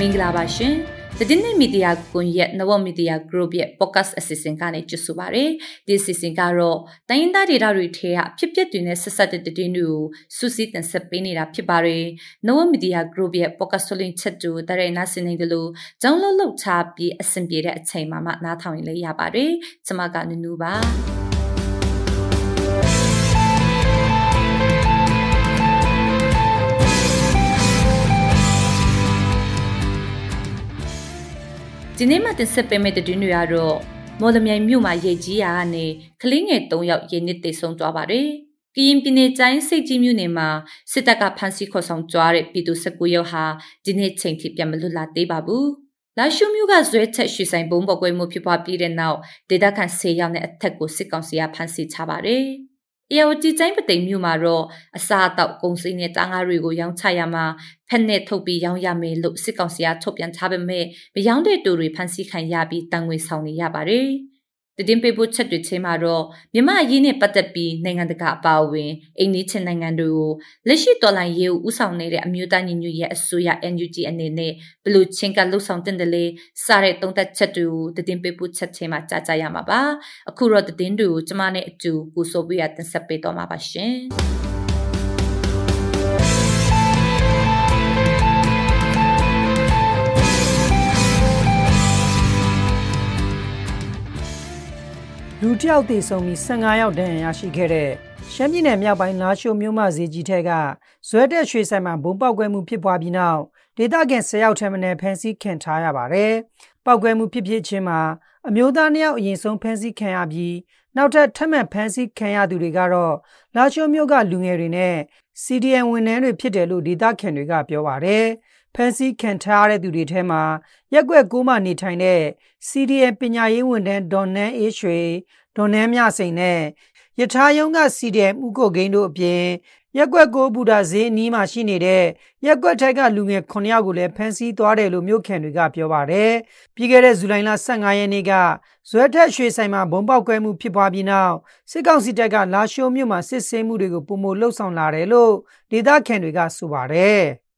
မင်္ဂလာပါရှင်။တည်င်းမီဒီယာကွန်ရက်နဝမီဒီယာ group ရဲ့ podcast အစီအစဉ်ကနေကြိုဆိုပါရစေ။ဒီအစီအစဉ်ကတော့တိုင်းရင်းသားဒေသတွေထဲကဖြစ်ပျက်တွေနဲ့ဆက်ဆက်တဲ့တည်င်းတွေကိုစူးစီးတင်ဆက်ပေးနေတာဖြစ်ပါတယ်။နဝမီဒီယာ group ရဲ့ podcast ဆိုလင်းချက်တူတရဲနာစင်နေတယ်လို့ကြောင်းလုံးလောက်ချပြီးအဆင်ပြေတဲ့အချိန်မှာမှနားထောင်ရင်လည်းရပါတယ်။ကျွန်မကနူးနူးပါ။ ဒီနေ့မှတင်ဆက်ပေးမယ့်သတင်းတွေကတော့မော်လမြိုင်မြို့မှာရေကြီးရာကနေကလေးငယ်၃ယောက်ရေနစ်သေဆုံးသွားပါတယ်။ကရင်ပြည်နယ်ကျိုင်းစိတ်ကြီးမြို့နယ်မှာစစ်တပ်ကဖမ်းဆီးခေါ်ဆောင်ကြွားတဲ့ပြည်သူ၁၉ယောက်ဟာဒီနေ့ချိန်ထိပြန်မလွတ်လာသေးပါဘူး။လာရှုမြို့ကဇွဲချက်ရွှေဆိုင်ဘုံပေါ်ကွဲမှုဖြစ်ပွားပြီးတဲ့နောက်ဒေသခံ၁၀ယောက်နဲ့အထက်ကိုစစ်ကောင်စီကဖမ်းဆီးချပါတယ်။။ အေယဝတီကျိုင်းပသိမ်မြို့မှာတော့အစာအသောက်ကုန်စည်နဲ့တားငါးတွေကိုရောင်းချရမှာဖက်နဲ့ထုတ်ပြီးရောင်းရမယ်လို့စစ်ကောင်စီကထုတ်ပြန်ထားပေမဲ့မရောင်းတဲ့တူတွေဖမ်းဆီးခံရပြီးတန်ငွေဆောင်နေရပါတယ်။ တည်င်းပေးဖို့ချက်တွေချင်းမှာတော့မြမအရေးနဲ့ပတ်သက်ပြီးနိုင်ငံတကာအပါအဝင်အိန္ဒိချင်နိုင်ငံတွေကိုလက်ရှိတော်လှန်ရေးကိုဥဆောင်နေတဲ့အမျိုးသားညီညွတ်ရေးအစိုးရ NUG အနေနဲ့ဘလို့ချင်းကလှုပ်ဆောင်တင်တယ်လေစားတဲ့တုံးသက်ချက်တွေကိုတည်င်းပေးဖို့ချက်ချင်းမှာကြားကြရမှာပါအခုတော့တည်င်းတွေကိုကျမနဲ့အတူကိုဆိုပြရတင်ဆက်ပေးတော့မှာပါရှင် လူတယောက်သေဆုံးပြီး15ယောက်ဒဏ်ရာရရှိခဲ့တဲ့ရှမ်းပြည်နယ်မြောက်ပိုင်းလာရှိုမြို့မဈေးကြီးထက်ကဇွဲတက်ရွှေဆိုင်မှာဘုံပေါက်ကွဲမှုဖြစ်ပွားပြီးနောက်ဒေသခံ10ယောက်ထက်မနည်းဖမ်းဆီးခံထားရပါတယ်။ပေါက်ကွဲမှုဖြစ်ဖြစ်ချင်းမှာအမျိုးသား2ယောက်အရင်ဆုံးဖမ်းဆီးခံရပြီးနောက်ထပ်ထပ်မံဖမ်းဆီးခံရသူတွေကတော့လာရှိုမြို့ကလူငယ်တွေနဲ့ CDN ဝန်ထမ်းတွေဖြစ်တယ်လို့ဒေသခံတွေကပြောပါတယ်။ ဖန်စီခံထားရတဲ့သူတွေထဲမှာရက်ွက်ကိုမှနေထိုင်တဲ့ CDN ပညာရေးဝန်ထမ်းဒေါ်နန်းအေးရွှေဒေါ်နန်းမြစိန်နဲ့ယထာယုံက CDM ဥကိုဂိန်းတို့အပြင်ရက်ွက်ကိုဘူဒါဈေးအနီးမှာရှိနေတဲ့ရက်ွက်ထက်ကလူငယ်9ယောက်ကိုလည်းဖမ်းဆီးသွားတယ်လို့မြို့ခံတွေကပြောပါတယ်။ပြီးခဲ့တဲ့ဇူလိုင်လ15ရက်နေ့ကဇွဲထက်ရွှေဆိုင်မှာဘုံပေါက်ကွဲမှုဖြစ်ပွားပြီးနောက်စစ်ကောင်စီတပ်ကလာရှိုးမြို့မှာစစ်ဆေးမှုတွေကိုပုံမလှုပ်ဆောင်လာတယ်လို့ဒေသခံတွေကဆိုပါတယ်။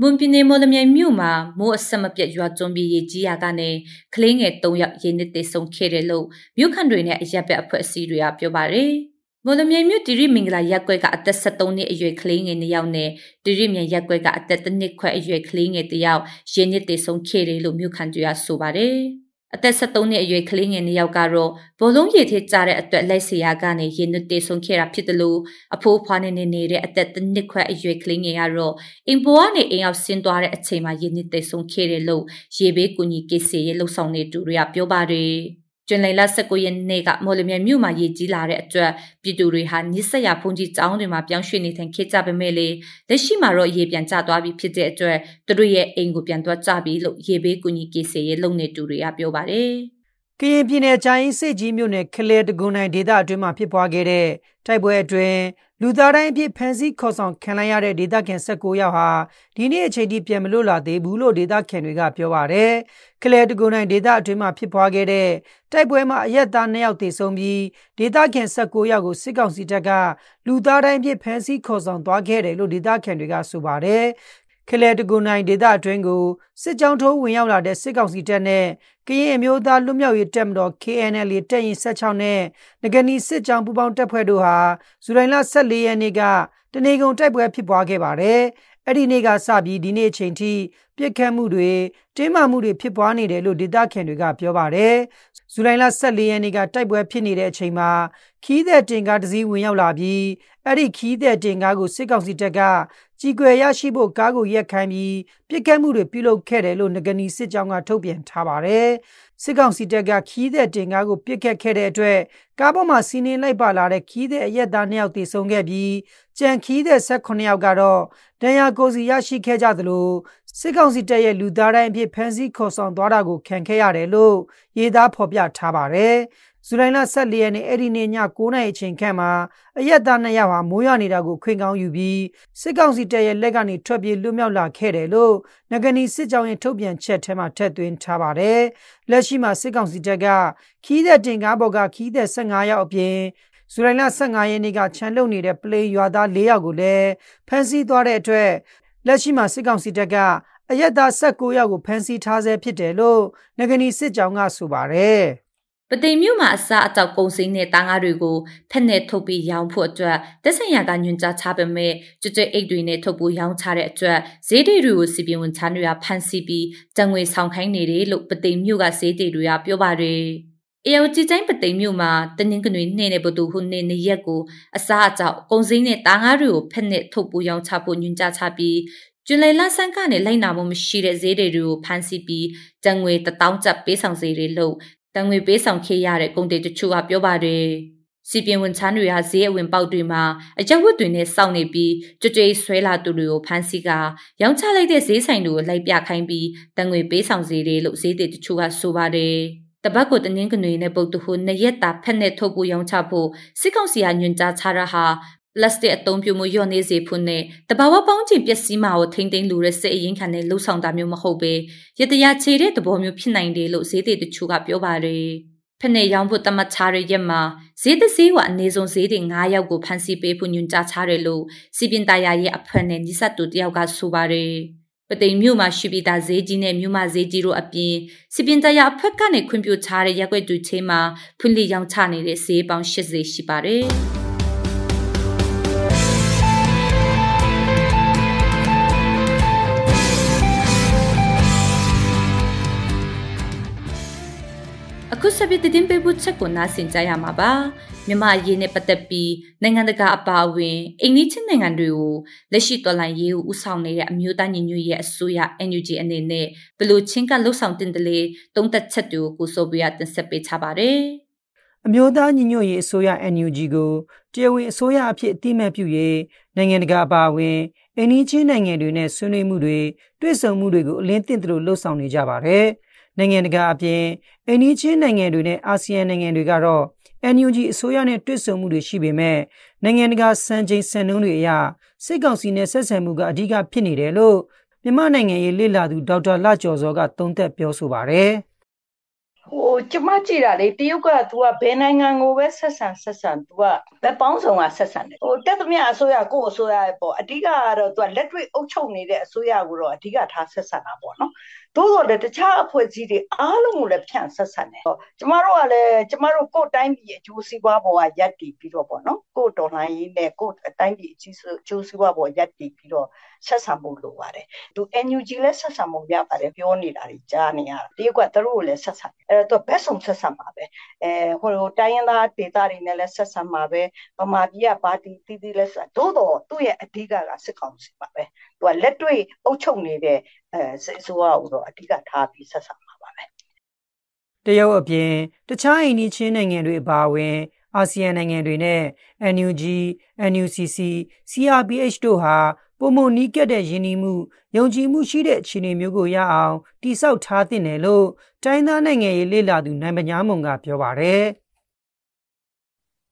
မွန်ပြည်နယ်မော်လမြိုင်မြို့မှာမိုးအဆက်မပြတ်ရွာသွန်းပြီးရေကြီးရာကနေကလေးငယ်၃ယောက်ရေနစ်သေဆုံးခဲ့တယ်လို့မြို့ခံတွေနဲ့အရက်ဘက်အဖွဲ့အစည်းတွေကပြောပါတယ်။မော်လမြိုင်မြို့တီရီမင်္ဂလာရက်ကွက်ကအသက်73နှစ်အရွယ်ကလေးငယ်2ယောက်နဲ့တီရီမြန်ရက်ကွက်ကအသက်1နှစ်ခွဲအရွယ်ကလေးငယ်1ယောက်ရေနစ်သေဆုံးခဲ့တယ်လို့မြို့ခံတွေကဆိုပါတယ်။ အသက်73နှစ်အရွယ်ကလေးငယ်နှစ်ယောက်ကတော့ဘောလုံးရည်ထဲကြားတဲ့အတွက်လက်စီယာကနေရင်နုတေဆုံးခဲ့တာဖြစ်တယ်လို့အဖိုးဖွားနေနေနေတဲ့အသက်တစ်နှစ်ခွဲအရွယ်ကလေးငယ်ကတော့အင်ပေါ်ကနေအိမ်ရောက်ဆင်းသွားတဲ့အချိန်မှာရင်နုတေဆုံးခဲ့တယ်လို့ရေဘေးကူညီကိစ္စရေးလှုပ်ဆောင်နေသူတွေကပြောပါတယ်။ ကျွန်းလိန်လ19ရက်နေ့ကမော်လမြိုင်မြို့မှာရေကြီးလာတဲ့အတွက်ပြည်သူတွေဟာနိစ္စရဖုန်ကြီးကျောင်းတွေမှာပြောင်းရွှေ့နေထိုင်ခဲ့ကြပေမဲ့လေလက်ရှိမှာတော့ရေပြန်ကျသွားပြီဖြစ်တဲ့အတွက်သူတို့ရဲ့အိမ်ကိုပြန်သွားကြပြီလို့ရေဘေးကူညီကိစ္စရေးလုပ်နေသူတွေကပြောပါတယ် ကရင်ပြည်နယ်ချိုင်းစစ်ကြီးမြို့နယ်ခလဲတကွန်နိုင်ဒေသအတွင်းမှာဖြစ်ပွားခဲ့တဲ့တိုက်ပွဲအတွင်းလူသားတိုင်းအဖြစ်ဖမ်းဆီးခေါ်ဆောင်ခံလိုက်ရတဲ့ဒေသခံ16ယောက်ဟာဒီနေ့အချိန်ထိပြန်မလွတ်လာသေးဘူးလို့ဒေသခံတွေကပြောပါရယ်။ကလဲတကူနိုင်ဒေသအတွင်းမှာဖြစ်ပွားခဲ့တဲ့တိုက်ပွဲမှာအရက်သား2ယောက်သေဆုံးပြီးဒေသခံ16ယောက်ကိုစစ်ကောင်စီတပ်ကလူသားတိုင်းအဖြစ်ဖမ်းဆီးခေါ်ဆောင်သွားခဲ့တယ်လို့ဒေသခံတွေကဆိုပါရယ်ခ လဲတကူနိုင်ဒေသအတွင်းကိုစစ်ကြောင်းထိုးဝင်ရောက်လာတဲ့စစ်ကောင်စီတပ်နဲ့ကရင်အမျိုးသားလွတ်မြောက်ရေးတပ်မတော် KNL တပ်ရင်16နဲ့ငကနီစစ်ကြောင်းပူးပေါင်းတပ်ဖွဲ့တို့ဟာဇူလိုင်လ14ရက်နေ့ကတနေကုန်တိုက်ပွဲဖြစ်ပွားခဲ့ပါတယ်။အဲ့ဒီနေ့ကစပြီးဒီနေ့အချိန်ထိပြစ်ခတ်မှုတွေတင်းမာမှုတွေဖြစ်ပွားနေတယ်လို့ဒေသခံတွေကပြောပါတယ်။ဇူလိုင်လ14ရက်နေ့ကတိုက်ပွဲဖြစ်နေတဲ့အချိန်မှာခီးတဲ့တင်ကားတစ်စီးဝင်ရောက်လာပြီး အဲ့ဒီခီးတဲ့တင်ကားကိုစစ်ကောင်စီတပ်ကကြီးကွယ်ရရှိဖို့ကားကိုရက်ခိုင်းပြီးပြစ်ခတ်မှုတွေပြုလုပ်ခဲ့တယ်လို့ငကနီစစ်ကြောင်းကထုတ်ပြန်ထားပါတယ်။စစ်ကောင်စီတပ်ကခီးတဲ့တင်ကားကိုပြစ်ခတ်ခဲ့တဲ့အတွက်ကားပေါ်မှာစီးနှင်းလိုက်ပါလာတဲ့ခီးတဲ့အရက်သား2ယောက်သေဆုံးခဲ့ပြီးကြံခီးတဲ့18ယောက်ကတော့ဒဏ်ရာကိုစီရရှိခဲ့ကြသလိုစစ်ကောင်စီတပ်ရဲ့လူသားတိုင်းအဖြစ်ဖမ်းဆီးခေါ်ဆောင်သွားတာကိုခံခဲ့ရတယ်လို့ရေးသားဖော်ပြထားပါတယ်။ ဇူလိုင်လ14ရက်နေ့အဲ့ဒီနေ့ည9:00နာရီအချိန်ခန့်မှာအရက်သားနှစ်ယောက်ဟာမိုးရွာနေတာကိုခွင်ကောင်းယူပြီးစစ်ကောင်စီတပ်ရဲ့လက်ကနေထွက်ပြေးလွတ်မြောက်လာခဲ့တယ်လို့နဂနီစစ်ကြောင်းရဲ့ထုတ်ပြန်ချက်ထဲမှာထည့်သွင်းထားပါတယ်။လက်ရှိမှာစစ်ကောင်စီတပ်ကခီးတဲ့တင်ကားပေါ်ကခီးတဲ့15ယောက်အပြင်ဇူလိုင်လ15ရက်နေ့ကခြံလုံနေတဲ့ပလေရွာသား၄ယောက်ကိုလည်းဖမ်းဆီးသွားတဲ့အတွက်လက်ရှိမှာစစ်ကောင်စီတပ်ကအရက်သား16ယောက်ကိုဖမ်းဆီးထားဆဲဖြစ်တယ်လို့နဂနီစစ်ကြောင်းကဆိုပါတယ် ပသိမ်မြို့မှာအစားအသောက်ကုန်စည်နဲ့တားငါးတွေကိုဖက်နဲ့ထုတ်ပြီးရောင်းဖို့အတွက်တက်ဆိုင်ရာကညွှန်ကြားချပေမဲ့ကျွတ်ကျွတ်အိတ်တွေနဲ့ထုတ်ပြီးရောင်းချတဲ့အတွက်ဈေးတွေတွေကိုစီပင်ဝန်ချမ်းတွေကဖန်ဆီးပြီးတံငွေဆောင်ခိုင်းနေတယ်လို့ပသိမ်မြို့ကဈေးတွေတွေကပြောပါတယ်။အေယိုကြည်ကျိုင်းပသိမ်မြို့မှာတနင်္ဂနွေနေ့နဲ့ဗုဒ္ဓဟူးနေ့နေ့ရက်ကိုအစားအသောက်ကုန်စည်နဲ့တားငါးတွေကိုဖက်နဲ့ထုတ်ပြီးရောင်းချဖို့ညွှန်ကြားချပြီးကျွလလဆန်းကနေလိုက်နာမှုမရှိတဲ့ဈေးတွေကိုဖမ်းဆီးပြီးတံငွေ1000ကျပ်ပေးဆောင်ဈေးတွေလို့ တံငွေပေးဆောင်ခဲ့ရတဲ့ကုန်တွေတချို့ကပြောပါတယ်စီပင်ဝန်ချမ်းတွေဟာဈေးအဝင်ပေါက်တွေမှာအကြက်ဝတ်တွေနဲ့စောင့်နေပြီးကြွကြွဆွဲလာသူတွေကိုဖမ်းဆီးကရောင်းချလိုက်တဲ့ဈေးဆိုင်တွေကိုလိုက်ပြခိုင်းပြီးတံငွေပေးဆောင်ဈေးတွေလို့ဈေးတွေတချို့ကဆိုပါတယ်တပတ်ကိုတနင်္ဂနွေနဲ့ပုတ်တဟုနှစ်ရက်တာဖက်နဲ့ထုတ်ဖို့ရောင်းချဖို့စစ်ကောင်စီကညွှန်ကြားချတာဟာ ပလတ်စတစ်အသုံးပြုမှုလျော့နေစေဖို့နဲ့တဘာဝပေါင်းချင်ပျက်စီးမှာကိုထိမ့်သိမ်းလိုတဲ့စစ်အရင်ခံတဲ့လှုပ်ဆောင်တာမျိုးမဟုတ်ပဲရတရာခြေတဲ့သဘောမျိုးဖြစ်နိုင်တယ်လို့ဈေးတွေတချို့ကပြောပါတယ်ဖက်နဲ့ရောင်းဖို့တမတ်ချရရက်မှာဈေးသစည်းကအနည်းဆုံးဈေးတွေ9ယောက်ကိုဖန်စီပေးဖို့ညွှန်ကြားချတယ်လို့စီပင်တရာရဲ့အဖွဲ့နဲ့ညစတူတယောက်ကဆိုပါတယ်ပသိမ်မြို့မှာရှိပြီးသားဈေးကြီးနဲ့မြို့မဈေးကြီးတို့အပြင်စီပင်တရာအဖွဲ့ကနေခွင့်ပြုထားတဲ့ရက်ွက်တူချင်းမှာဖွင့်လှစ်ရောင်းချနေတဲ့ဈေးပေါင်း80ရှိပါတယ်။ ဆက်ပြီးတင်ပေးဖို့ချက်ကိုနားဆင်ကြရမှာပါမြန်မာရေးနဲ့ပတ်သက်ပြီးနိုင်ငံတကာအပါအဝင်အိန္ဒိချင်းနိုင်ငံတွေကိုလက်ရှိတော်လှန်ရေးကိုဦးဆောင်နေတဲ့အမျိုးသားညီညွတ်ရေးအစိုးရ NUG အနေနဲ့ဘလို့ချင်းကလှုပ်ဆောင်တင်တယ်လေတုံးသက်ချက်တွေကိုကိုစိုးပြတင်ဆက်ပေးချပါတယ်အမျိုးသားညီညွတ်ရေးအစိုးရ NUG ကိုတရားဝင်အစိုးရအဖြစ်အတိအမှတ်ပြုရေးနိုင်ငံတကာအပါအဝင်အိန္ဒိချင်းနိုင်ငံတွေနဲ့ဆွေးနွေးမှုတွေတွေ့ဆုံမှုတွေကိုအလင်းတင်သလိုလှုပ်ဆောင်နေကြပါတယ်။ နိုင်ငံတကာအပြင်အိန္ဒိချင်းနိုင်ငံတွေနဲ့အာဆီယံနိုင်ငံတွေကတော့ NUG အစိုးရနဲ့တွစ်ဆုံမှုတွေရှိပေမဲ့နိုင်ငံတကာစံချိန်စံနှုန်းတွေအရစစ်ကောင်စီနဲ့ဆက်ဆံမှုကအဓိကဖြစ်နေတယ်လို့မြန်မာနိုင်ငံရေးလေ့လာသူဒေါက်တာလကျော်စောကသုံးသပ်ပြောဆိုပါတယ်။ဟိုကျမကြည့်တာလေတရုတ်က तू ကဘယ်နိုင်ငံကိုပဲဆက်ဆံဆက်ဆံ तू ကဘယ်ပေါင်းဆောင်ကဆက်ဆံတယ်ဟိုတက်သမျှအစိုးရကိုအစိုးရရဲ့ပေါ့အဓိကကတော့ तू ကလက်တွေ့အုပ်ချုပ်နေတဲ့အစိုးရကိုတော့အဓိကထားဆက်ဆံတာပေါ့နော် ် သို့တော်လည်းတခြားအဖွဲ့အစည်းတွေအားလုံးကိုလည်းဖြန့်ဆက်ဆံတယ်ကျမတို့ကလည်းကျမတို့ကိုယ်တိုင်းပြည်အကျိုးစီးပွားပေါ်ကရပ်တည်ပြီးတော့ပေါ့နော်ကိုယ်တော်လှန်ရေးနဲ့ကိုယ်တိုင်းပြည်အကျိုးစီးပွားပေါ်ရပ်တည်ပြီးတော့ဆက်ဆံဖို့လိုပါတယ်သူ NUG လည်းဆက်ဆံဖို့ရပါတယ်ပြောနေတာတွေကြားနေရတာတရုတ်ကသူတို့ကိုလည်းဆက်ဆံအဲ့တော့ဘက်ဆုံးဆက်ဆံပါပဲအဲဟိုတိုင်းရင်းသားဒေသတွေနဲ့လည်းဆက်ဆံပါပဲဗမာပြည်ကပါတီတီးတီးလည်းဆက်သို့တော့သူ့ရဲ့အဓိကကစစ်ကောင်စီပါပဲ သူကလက်တွေ့အုပ်ချုပ်နေတဲ့အဲစစ်အစိုးရကိုတော့အဓိကထားပြီးဆက်ဆံပါပါပဲတရုတ်အပြင်တခြားအိန္ဒိချင်းနိုင်ငံတွေအပါအဝင်အာဆီယံနိုင်ငံတွေနဲ့ NUG, NUCC, CRPH တို့ဟာပုံမနီးကက်တဲ့ယဉ်နီးမှုယုံကြည်မှုရှိတဲ့အခြေအနေမျိုးကိုရအောင်တိဆောက်ထားသင့်တယ်လို့တိုင်းသားနိုင်ငံရေးလေ့လာသူနိုင်ပညာမုံကပြောပါတယ်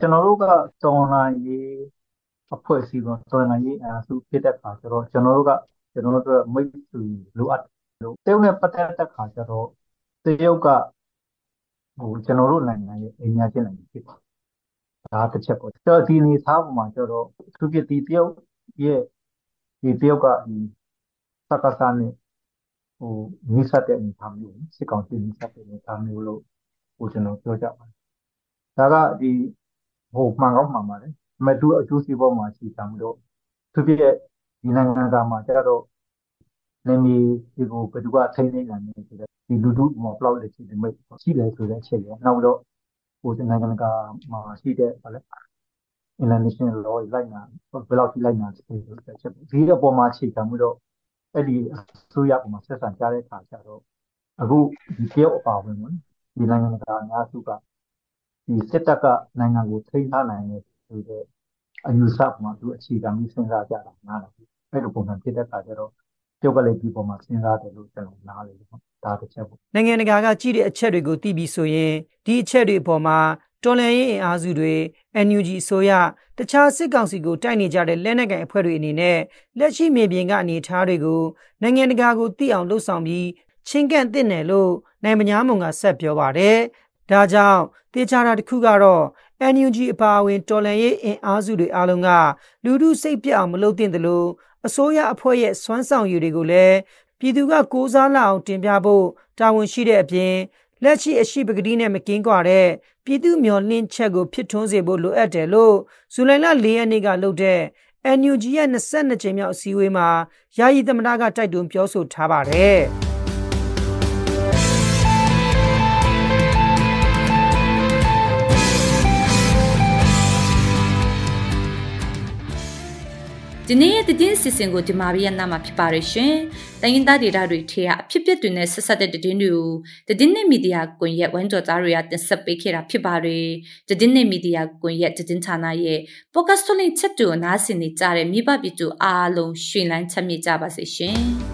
ကျွန်တော်တို့ကတော်လိုင်းရေး အဖွဲ့အစည်းပေါ့တော်လိုင်းရေးအစုဖြစ်တဲ့အခါကျတော့ကျွန်တော်တို့ကကျွန်တော်တို့မိတ်ဆွေလိုအပ်လို့တရုတ်နဲ့ပတ်သက်တဲ့အခါကျတော့တရုတ်ကဟိုကျွန်တော်တို့နိုင်ငံရဲ့အများကြီးနိုင်ငံဖြစ်ပါဒါတစ်ချက်ပေါ့ကျွန်တော်ဒီနေသားပုံမှာကျတော့သူပြတီတရုတ်ရဲ့ဒီတရုတ်ကဒီစကားစားနဲ့ဟိုနိစ္စတဲ့အနေထားမျိုးစစ်ကောင်စီနိစ္စတဲ့အနေထားမျိုးလို့ဟိုကျွန်တော်ပြောကြပါတယ်ဒါကဒီဟိုမှန်ကောင်းမှန်ပါတယ် မတူအကျိုးစီးပွားမှာရှိတာမျိုးတော့သူပြည့်ဒီနိုင်ငံကမှာကျတော့နေမီဒီကိုဘယ်သူကထိန်းသိမ်းနိုင်လဲဆိုတော့ဒီလူထုမှာ plot လေးရှိတယ်မိတ်ရှိတယ်ဆိုတဲ့အချက်ရနောက်တော့ဟိုနိုင်ငံကမှာရှိတဲ့ဗာလဲ international law လိုက်နာဘယ်လောက်ထိလိုက်နာဆိုတဲ့ချက်ဒီအပေါ်မှာအခြေခံမှုတော့အဲ့ဒီအစိုးရပုံမှာဆက်ဆံကြတဲ့အခါကျတော့အခုဒီတရုတ်အပါဝင်ဝင်ဒီနိုင်ငံကအများစုကဒီစစ်တပ်ကနိုင်ငံကိုထိန်းထားနိုင်တယ် ဆိုတဲ့အယူဆမှာသူအခြေခံပြီးစဉ်းစားကြတာနားလာပြီအဲ့လိုပုံစံဖြစ်တဲ့အခါကျတော့တရုတ်ကလည်းဒီပုံမှာစဉ်းစားတယ်လို့ကျွန်တော်နားလေပေါ့ဒါတစ်ချက်ပေါ့နိုင်ငံတကာကကြည့်တဲ့အချက်တွေကိုသိပြီးဆိုရင်ဒီအချက်တွေအပေါ်မှာတော်လှန်ရေးအင်အားစုတွေ NUG ဆိုရတခြားစစ်ကောင်စီကိုတိုက်နေကြတဲ့လက်နက်ကိုင်အဖွဲ့တွေအနေနဲ့လက်ရှိမြေပြင်ကအနေအထားတွေကိုနိုင်ငံတကာကိုသိအောင်လှုံ့ဆော်ပြီးချင်းကန့်သင့်တယ်လို့နိုင်မညာမုံကဆက်ပြောပါတယ်။ဒါကြောင့်တေချာတာတစ်ခုကတော့ NUG အပါအဝင်တော်လှန်ရေးအင်အားစုတွေအားလုံးကလူမှုစိတ်ပြအောင်မလုပ်သင့်တယ်လို့အစိုးရအဖွဲ့ရဲ့စွမ်းဆောင်ရည်တွေကိုလည်းပပြည်သူကကိုးစားလာအောင်တင်ပြဖို့တာဝန်ရှိတဲ့အပြင်လက်ရှိအရှိပကတိနဲ့မကင်းကွာတဲ့ပြည်သူမျော်လင့်ချက်ကိုဖြစ်ထွန်းစေဖို့လိုအပ်တယ်လို့ဇူလိုင်လ၄ရက်နေ့ကလုပ်တဲ့ NUG ရဲ့22ကြိမ်မြောက်အစည်းအဝေးမှာယာယီသမ္မတကတိုက်တွန်းပြောဆိုထားပါတယ်။ ဒီနေ့ရဲ့တည်င်းစီစဉ်ကိုဒီမှာပြရနာမှာဖြစ်ပါရရှင်။တိုင်းရင်းသားဒေတာတွေထဲကအဖြစ်အပျက်တွေနဲ့ဆက်ဆက်တဲ့တည်င်းတွေကိုတည်င်းနဲ့မီဒီယာကွန်ရက်ဝမ်းကြော်သားတွေကတင်ဆက်ပေးခဲ့တာဖြစ်ပါတယ်။တည်င်းနဲ့မီဒီယာကွန်ရက်တည်င်းဌာနရဲ့ podcast လေးချက်တူအနားဆင်နေကြတဲ့မိဘပြည်သူအားလုံးရှင်လန်းချမ်းမြေ့ကြပါစေရှင်။